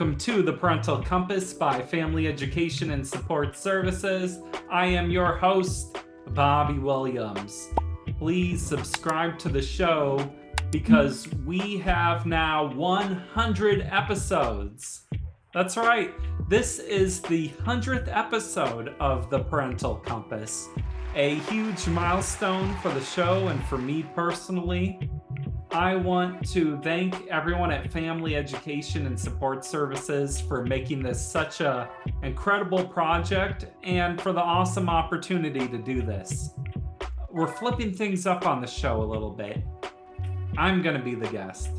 Welcome to the Parental Compass by Family Education and Support Services. I am your host, Bobby Williams. Please subscribe to the show because we have now 100 episodes. That's right, this is the 100th episode of the Parental Compass. A huge milestone for the show and for me personally. I want to thank everyone at Family Education and Support Services for making this such a incredible project and for the awesome opportunity to do this. We're flipping things up on the show a little bit. I'm going to be the guest.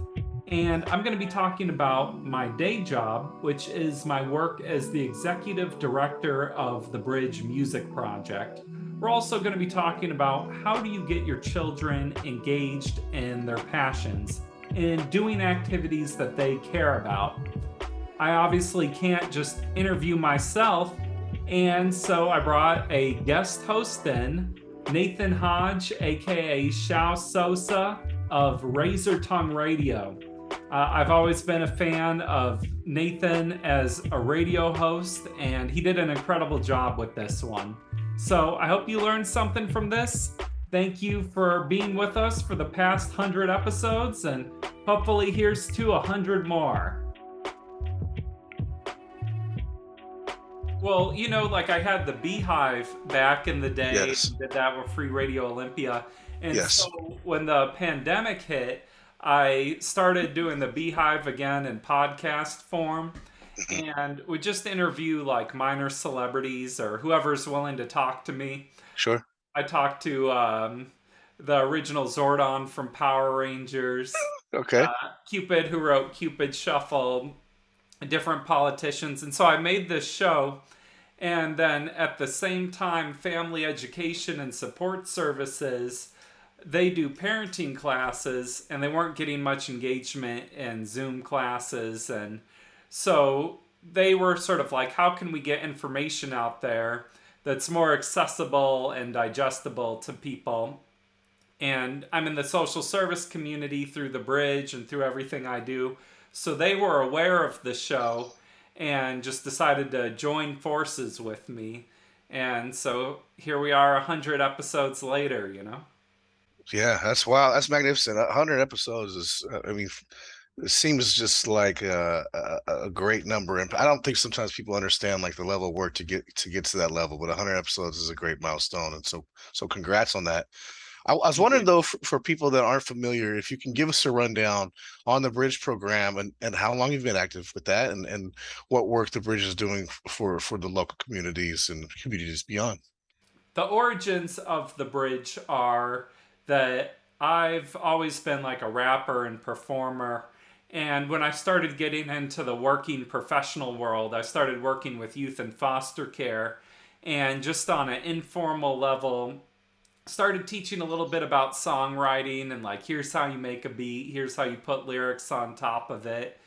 And I'm going to be talking about my day job, which is my work as the executive director of the Bridge Music Project. We're also going to be talking about how do you get your children engaged in their passions and doing activities that they care about. I obviously can't just interview myself, and so I brought a guest host in, Nathan Hodge, aka Shao Sosa of Razor Tongue Radio. Uh, I've always been a fan of Nathan as a radio host, and he did an incredible job with this one. So I hope you learned something from this. Thank you for being with us for the past 100 episodes, and hopefully, here's to 100 more. Well, you know, like I had the Beehive back in the day, Yes. did that with Free Radio Olympia. And Yes. so when the pandemic hit, I started doing the Beehive again in podcast form. And we just interview like minor celebrities or whoever's willing to talk to me. Sure. I talked to um, the original Zordon from Power Rangers, Okay. uh, Cupid, who wrote Cupid Shuffle, different politicians. And so I made this show. And then at the same time, Family Education and Support Services, they do parenting classes, and they weren't getting much engagement in Zoom classes. And so they were sort of like, how can we get information out there that's more accessible and digestible to people? And I'm in the social service community through the bridge and through everything I do. So they were aware of the show and just decided to join forces with me. And so here we are, 100 episodes later, you know? yeah, that's wow. That's magnificent. A hundred episodes is. Uh, I mean, seems just like a, a, a great number, and I don't think sometimes people understand like the level of work to get to get to that level. But a hundred episodes is a great milestone, and so so congrats on that. I, I was wondering though, for, for people that aren't familiar, if you can give us a rundown on the Bridge program and and how long you've been active with that, and and what work the Bridge is doing for for the local communities and communities beyond. the origins of the bridge are that I've always been like a rapper and performer. And when I started getting into the working professional world, I started working with youth in foster care and just on an informal level, started teaching a little bit about songwriting and like, here's how you make a beat, here's how you put lyrics on top of it.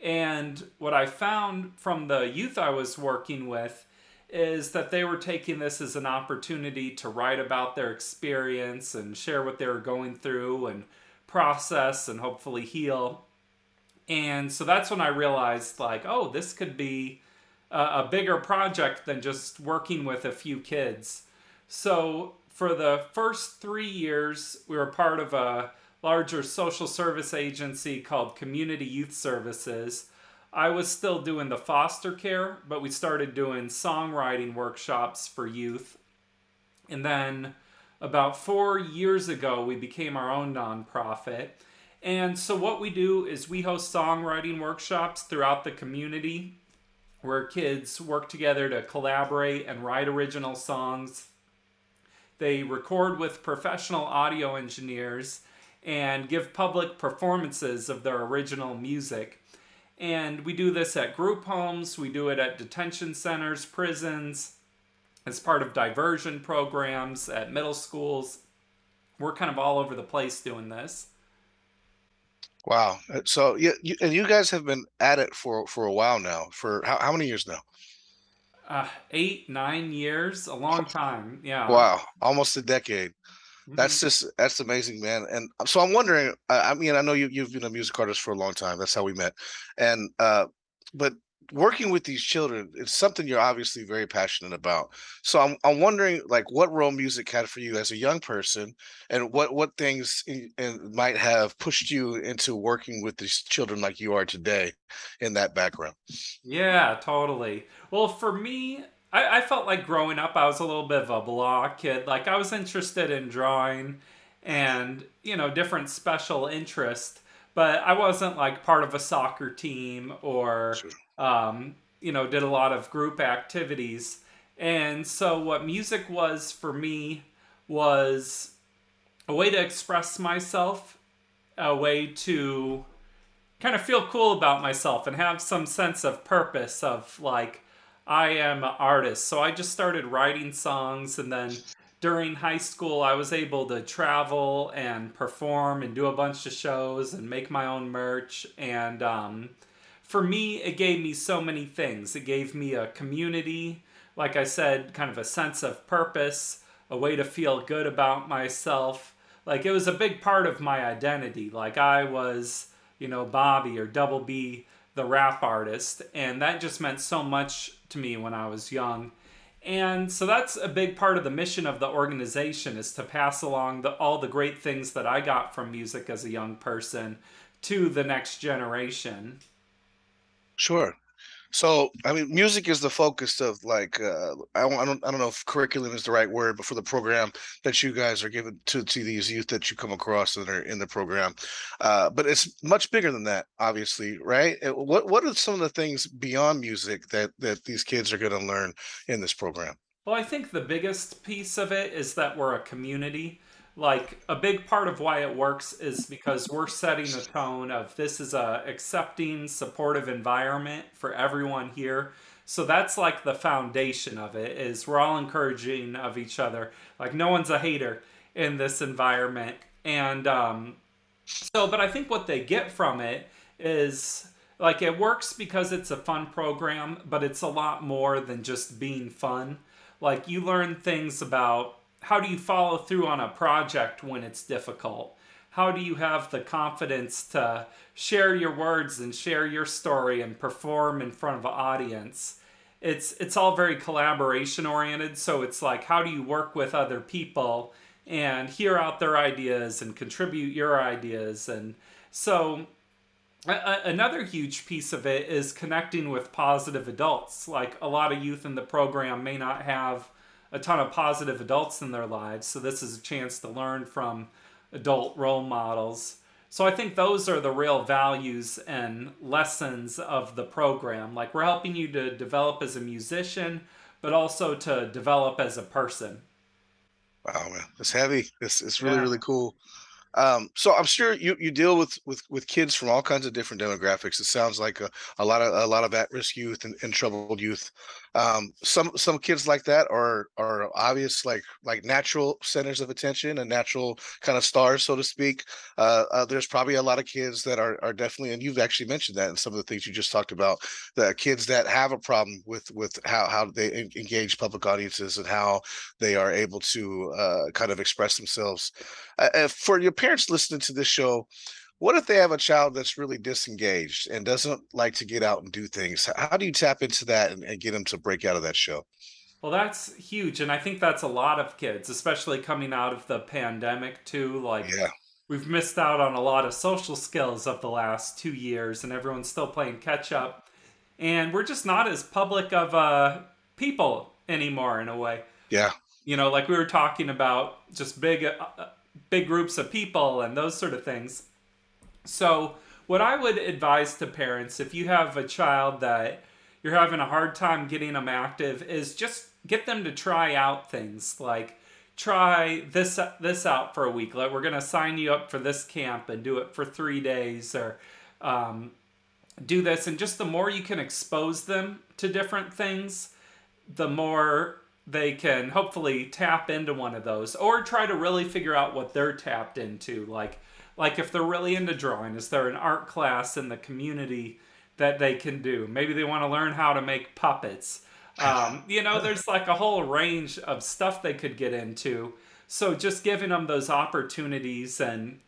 And what I found from the youth I was working with is that they were taking this as an opportunity to write about their experience and share what they were going through and process and hopefully heal. And so that's when I realized, like, oh, this could be a, a bigger project than just working with a few kids. So for the first three years, we were part of a larger social service agency called Community Youth Services. I was still doing the foster care, but we started doing songwriting workshops for youth. And then about four years ago, we became our own nonprofit. And so, what we do is we host songwriting workshops throughout the community where kids work together to collaborate and write original songs. They record with professional audio engineers and give public performances of their original music. And we do this at group homes, we do it at detention centers, prisons, as part of diversion programs at middle schools. We're kind of all over the place doing this. Wow. Uh, so yeah, you, and you guys have been at it for for a while now. For how, how many years now? Uh, eight, nine years, a long time. Yeah. Wow, almost a decade. That's Mhm. just that's amazing, man. And so I'm wondering. I, I mean, I know you you've been a music artist for a long time. That's how we met. And uh, but working with these children, it's something you're obviously very passionate about. So I'm I'm wondering, like, what role music had for you as a young person, and what what things in, in might have pushed you into working with these children like you are today, in that background. Yeah, totally. Well, for me, I, I felt like growing up, I was a little bit of a blah kid. Like, I was interested in drawing and, you know, different special interests but I wasn't like part of a soccer team or, Sure. Um, you know, did a lot of group activities. And so, what music was for me was a way to express myself, a way to kind of feel cool about myself and have some sense of purpose of like I am an artist. So I just started writing songs and then during high school I was able to travel and perform and do a bunch of shows and make my own merch and um, for me it gave me so many things. It gave me a community, like I said, kind of a sense of purpose, a way to feel good about myself. Like it was a big part of my identity. Like I was you know, Bobby or Double B, the rap artist. And that just meant so much to me when I was young. And so that's a big part of the mission of the organization is to pass along the, all the great things that I got from music as a young person to the next generation. Sure. So, I mean, music is the focus of like uh, I don't, I don't I don't know if curriculum is the right word, but for the program that you guys are giving to to these youth that you come across that are in the program, uh, but it's much bigger than that, obviously, right? What what are some of the things beyond music that that these kids are going to learn in this program? Well, I think the biggest piece of it is that we're a community. Like a big part of why it works is because we're setting the tone of this is a accepting, supportive environment for everyone here. So that's like the foundation of it is we're all encouraging of each other. Like no one's a hater in this environment. And um so but I think what they get from it is like it works because it's a fun program, but it's a lot more than just being fun like you learn things about how do you follow through on a project when it's difficult? How do you have the confidence to share your words and share your story and perform in front of an audience? It's it's all very collaboration oriented, so it's like how do you work with other people and hear out their ideas and contribute your ideas and so another huge piece of it is connecting with positive adults. Like a lot of youth in the program may not have a ton of positive adults in their lives, so this is a chance to learn from adult role models. So I think those are the real values and lessons of the program. Like we're helping you to develop as a musician, but also to develop as a person. Wow, man, it's heavy. It's it's really Yeah. really cool. Um, so I'm sure you you deal with with with kids from all kinds of different demographics. It sounds like a, a lot of a lot of at-risk youth and, and troubled youth. Um, some some kids like that are are obvious like like natural centers of attention and natural kind of stars, so to speak. Uh, uh, there's probably a lot of kids that are are definitely, and you've actually mentioned that in some of the things you just talked about. The kids that have a problem with with how how they en- engage public audiences and how they are able to uh, kind of express themselves uh, uh, for your parents listening to this show, what if they have a child that's really disengaged and doesn't like to get out and do things? How do you tap into that and, and get them to break out of that show? Well, that's huge. And I think that's a lot of kids, especially coming out of the pandemic, too. Like, Yeah, we've missed out on a lot of social skills of the last two years, and everyone's still playing catch up. And we're just not as public of uh, people anymore, in a way. yeah, You know, like we were talking about just big, uh, uh, big groups of people and those sort of things. So, what I would advise to parents if you have a child that you're having a hard time getting them active is just get them to try out things like try this this out for a week. Like we're gonna sign you up for this camp and do it for three days, or um, do this, and just the more you can expose them to different things, the more they can hopefully tap into one of those or try to really figure out what they're tapped into like like if they're really into drawing is there an art class in the community that they can do maybe they want to learn how to make puppets um, you know there's like a whole range of stuff they could get into so just giving them those opportunities and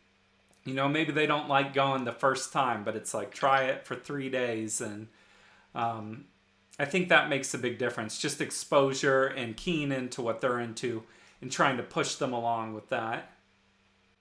you know maybe they don't like going the first time but it's like try it for three days and um, I think that makes a big difference. Just exposure and keen into what they're into and trying to push them along with that.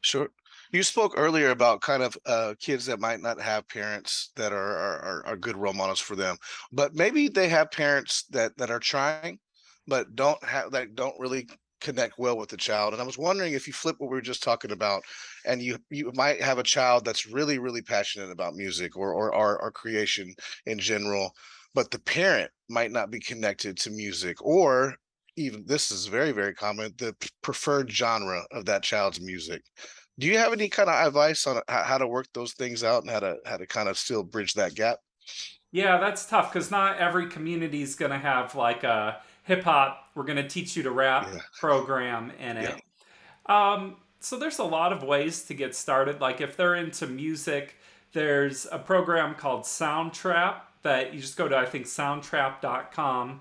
Sure. You spoke earlier about kind of uh, kids that might not have parents that are, are are good role models for them, but maybe they have parents that that are trying, but don't have that don't really connect well with the child. And I was wondering if you flip what we were just talking about, and you you might have a child that's really really passionate about music or or art or creation in general, but the parent might not be connected to music or even this is very very common the preferred genre of that child's music do you have any kind of advice on how to work those things out and how to how to kind of still bridge that gap yeah that's tough because not every community is going to have like a hip hop we're going to teach you to rap yeah. program in it yeah. um, so there's a lot of ways to get started like if they're into music there's a program called soundtrap that you just go to I think soundtrap.com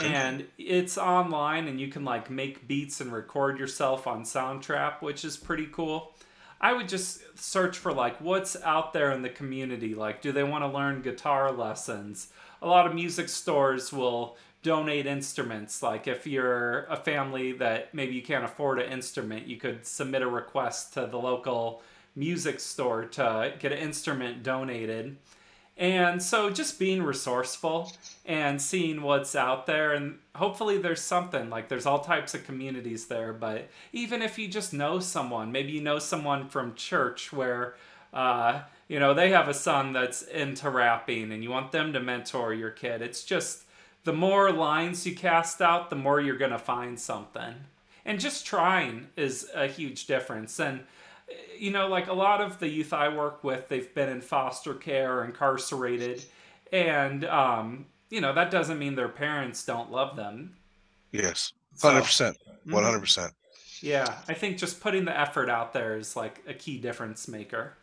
okay. and it's online and you can like make beats and record yourself on Soundtrap, which is pretty cool. I would just search for like what's out there in the community. Like, do they want to learn guitar lessons? A lot of music stores will donate instruments. Like, if you're a family that maybe you can't afford an instrument, you could submit a request to the local music store to get an instrument donated. And so just being resourceful and seeing what's out there and hopefully there's something like there's all types of communities there but even if you just know someone maybe you know someone from church where uh, you know they have a son that's into rapping and you want them to mentor your kid it's just the more lines you cast out the more you're going to find something. And just trying is a huge difference. And you know, like a lot of the youth I work with, they've been in foster care incarcerated. And, um, you know, that doesn't mean their parents don't love them. Yes. 100%. So, 100%. percent Yeah. I think just putting the effort out there is like a key difference maker.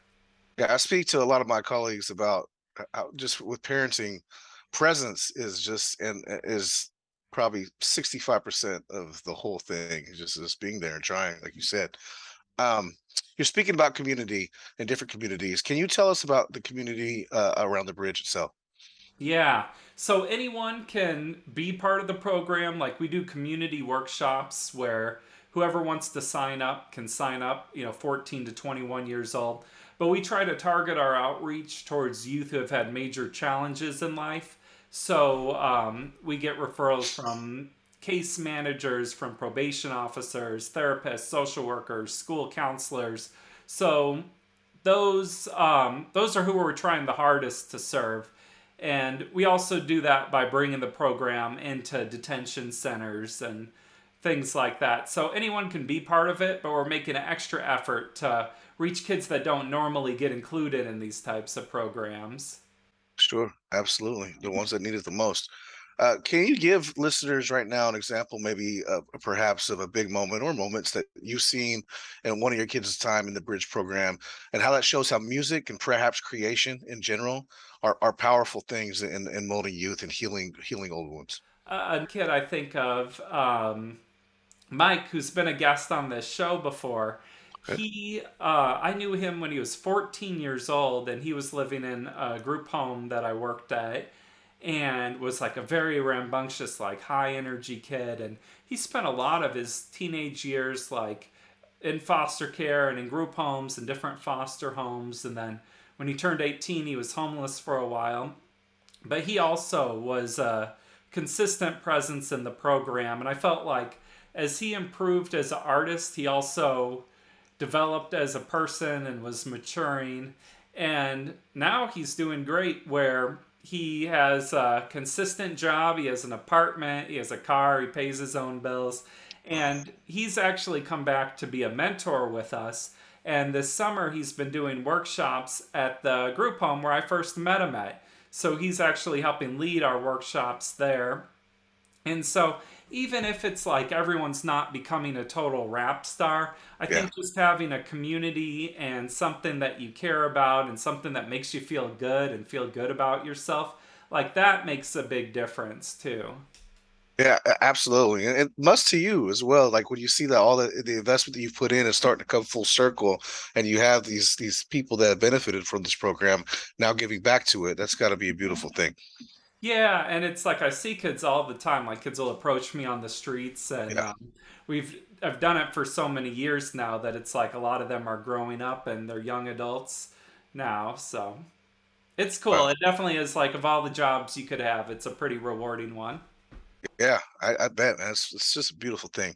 Yeah. I speak to a lot of my colleagues about uh, just with parenting, presence is just and uh, is probably 65% of the whole thing just just being there and trying like you said um, you're speaking about community and different communities. Can you tell us about the community uh, around the bridge itself? Yeah. So anyone can be part of the program. Like we do community workshops where whoever wants to sign up can sign up, you know, 14 to 21 years old. But we try to target our outreach towards youth who have had major challenges in life. So um, we get referrals from case managers, from probation officers, therapists, social workers, school counselors. So those um, those are who we're trying the hardest to serve. And we also do that by bringing the program into detention centers and things like that. So anyone can be part of it, but we're making an extra effort to reach kids that don't normally get included in these types of programs. Sure, absolutely. The ones that need it the most. Uh, can you give listeners right now an example, maybe uh, perhaps of a big moment or moments that you've seen in one of your kids' time in the Bridge program, and how that shows how music and perhaps creation in general are, are powerful things in, in molding youth and healing healing old wounds? Uh, a kid I think of, um, Mike, who's been a guest on this show before. Okay. He, uh, I knew him when he was 14 years old, and he was living in a group home that I worked at and was like a very rambunctious, like high energy kid. And he spent a lot of his teenage years like in foster care and in group homes and different foster homes. And then when he turned 18, he was homeless for a while. But he also was a consistent presence in the program. And I felt like as he improved as an artist, he also developed as a person and was maturing. And now he's doing great where he has a consistent job. He has an apartment. He has a car. He pays his own bills. And he's actually come back to be a mentor with us. And this summer, he's been doing workshops at the group home where I first met him at. So he's actually helping lead our workshops there. And so even if it's like everyone's not becoming a total rap star, I Yeah. think just having a community and something that you care about and something that makes you feel good and feel good about yourself, like that makes a big difference too. Yeah, absolutely. And it must to you as well. Like when you see that all the, the investment that you've put in is starting to come full circle and you have these these people that have benefited from this program now giving back to it, that's gotta be a beautiful thing. Yeah, and it's like I see kids all the time. Like kids will approach me on the streets, and Yeah. um, we've I've done it for so many years now that it's like a lot of them are growing up and they're young adults now. So it's cool. Wow. It definitely is like of all the jobs you could have, it's a pretty rewarding one. Yeah, I, I bet, man. It's, it's just a beautiful thing.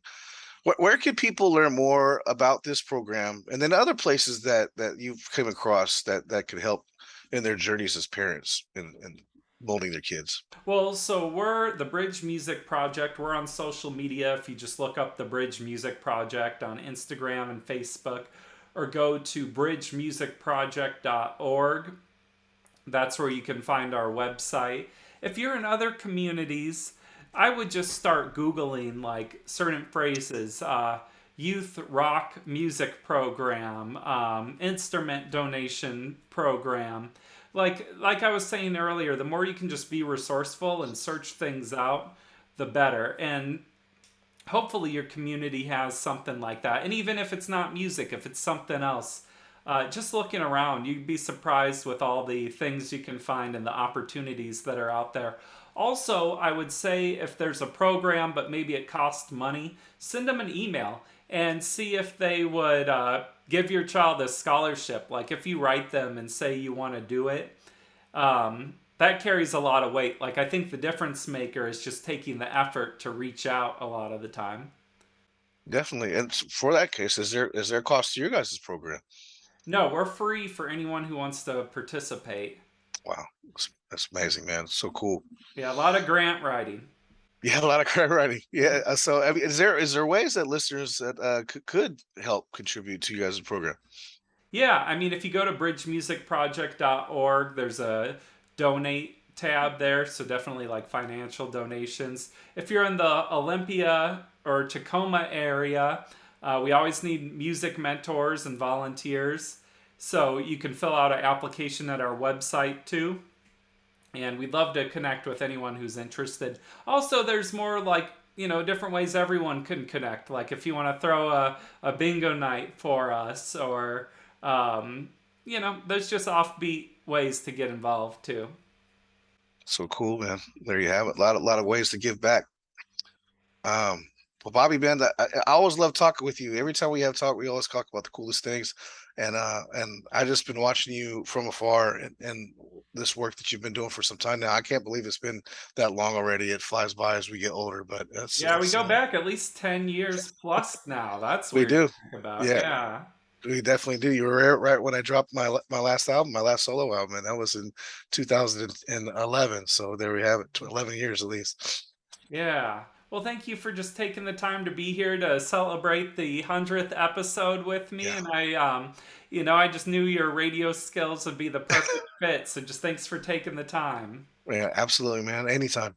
Where, where can people learn more about this program and then other places that that you've come across that that could help in their journeys as parents and, and molding their kids? Well, so we're the Bridge Music Project. We're on social media. If you just look up the Bridge Music Project on Instagram and Facebook, or go to bridgemusicproject.org. That's where you can find our website. If you're in other communities, I would just start Googling like certain phrases. Uh, youth rock music program, um, instrument donation program. Like like I was saying earlier, the more you can just be resourceful and search things out, the better. And hopefully your community has something like that. And even if it's not music, if it's something else, uh, just looking around, you'd be surprised with all the things you can find and the opportunities that are out there. Also, I would say if there's a program, but maybe it costs money, send them an email and see if they would uh, give your child a scholarship. Like if you write them and say you want to do it, um, that carries a lot of weight. Like I think the difference maker is just taking the effort to reach out a lot of the time. Definitely. And for that case, is there is there a cost to your guys' program? No, we're free for anyone who wants to participate. Wow, that's, that's amazing, man. So cool. Yeah, a lot of grant writing. You had a lot of credit writing. Yeah. uh, So, I mean, is there is there ways that listeners that uh, could, could help contribute to you guys' program? Yeah, I mean, if you go to bridgemusicproject.org, there's a donate tab there. So definitely like financial donations. If you're in the Olympia or Tacoma area, uh, we always need music mentors and volunteers. So you can fill out an application at our website too. And we'd love to connect with anyone who's interested. Also, there's more like, you know, different ways everyone can connect. Like if you want to throw a, a bingo night for us, or, um, you know, there's just offbeat ways to get involved too. So cool, man. There you have it. A lot, a lot of ways to give back. Um, well, Bobby, I, I I always love talking with you. Every time we have talk, we always talk about the coolest things. And uh, and I just been watching you from afar and, and this work that you've been doing for some time now. I can't believe it's been that long already. It flies by as we get older, but that's Yeah, we go uh, back at least 10 years plus now. That's We do. about. Yeah. yeah. We definitely do. You were right, right when I dropped my my last album, my last solo album, and that was in 2011. So there we have it, 11 years at least. Yeah. Well, thank you for just taking the time to be here to celebrate the 100th episode with me. Yeah. And I, um, you know, I just knew your radio skills would be the perfect fit. So just thanks for taking the time. Yeah, absolutely, man. Anytime.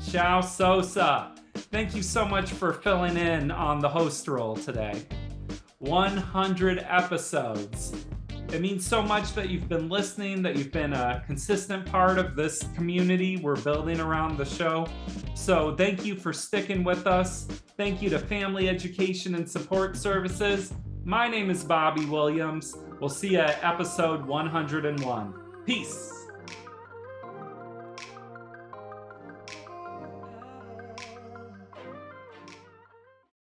Xiao Sosa, thank you so much for filling in on the host role today. 100 episodes. It means so much that you've been listening, that you've been a consistent part of this community we're building around the show. So, thank you for sticking with us. Thank you to Family Education and Support Services. My name is Bobby Williams. We'll see you at episode 101. Peace.